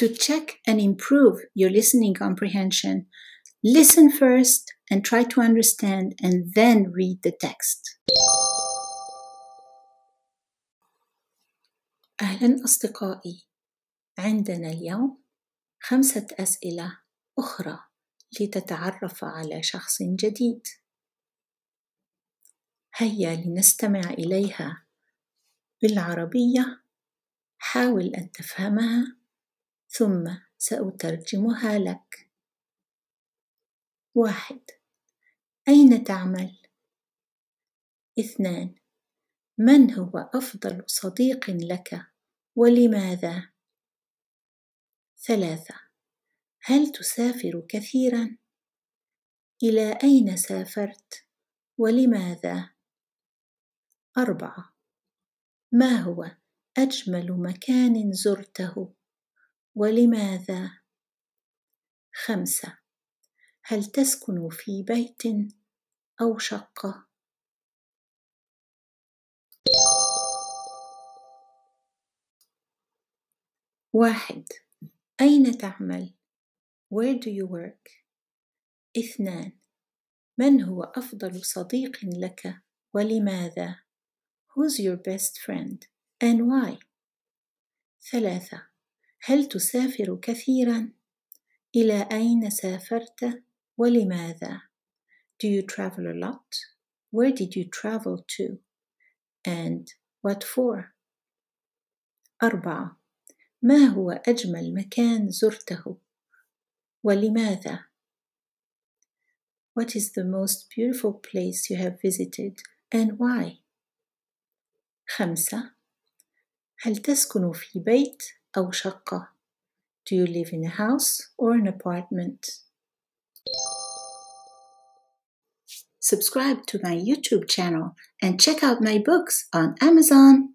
To check and improve your listening comprehension, listen first and try to understand and then read the text. أهلا أصدقائي عندنا اليوم خمسة أسئلة أخرى لتتعرف على شخص جديد هيا لنستمع إليها بالعربية حاول أن تفهمها ثم سأترجمها لك واحد أين تعمل؟ اثنان من هو أفضل صديق لك ولماذا؟ ثلاثة هل تسافر كثيرا؟ إلى أين سافرت ولماذا؟ أربعة ما هو أجمل مكان زرته ولماذا؟ خمسة هل تسكن في بيت أو شقة؟ واحد أين تعمل؟ Where do you work? اثنان من هو أفضل صديق لك ولماذا؟ Who's your best friend and why? ثلاثة هل تسافر كثيرا؟ إلى أين سافرت ولماذا؟ Do you travel a lot? Where did you travel to? And what for? أربعة ما هو أجمل مكان زرته ولماذا؟ What is the most beautiful place you have visited and why? خمسة هل تسكن في بيت أو شقة؟ Do you live in a house or an apartment? Subscribe to my YouTube channel and check out my books on Amazon.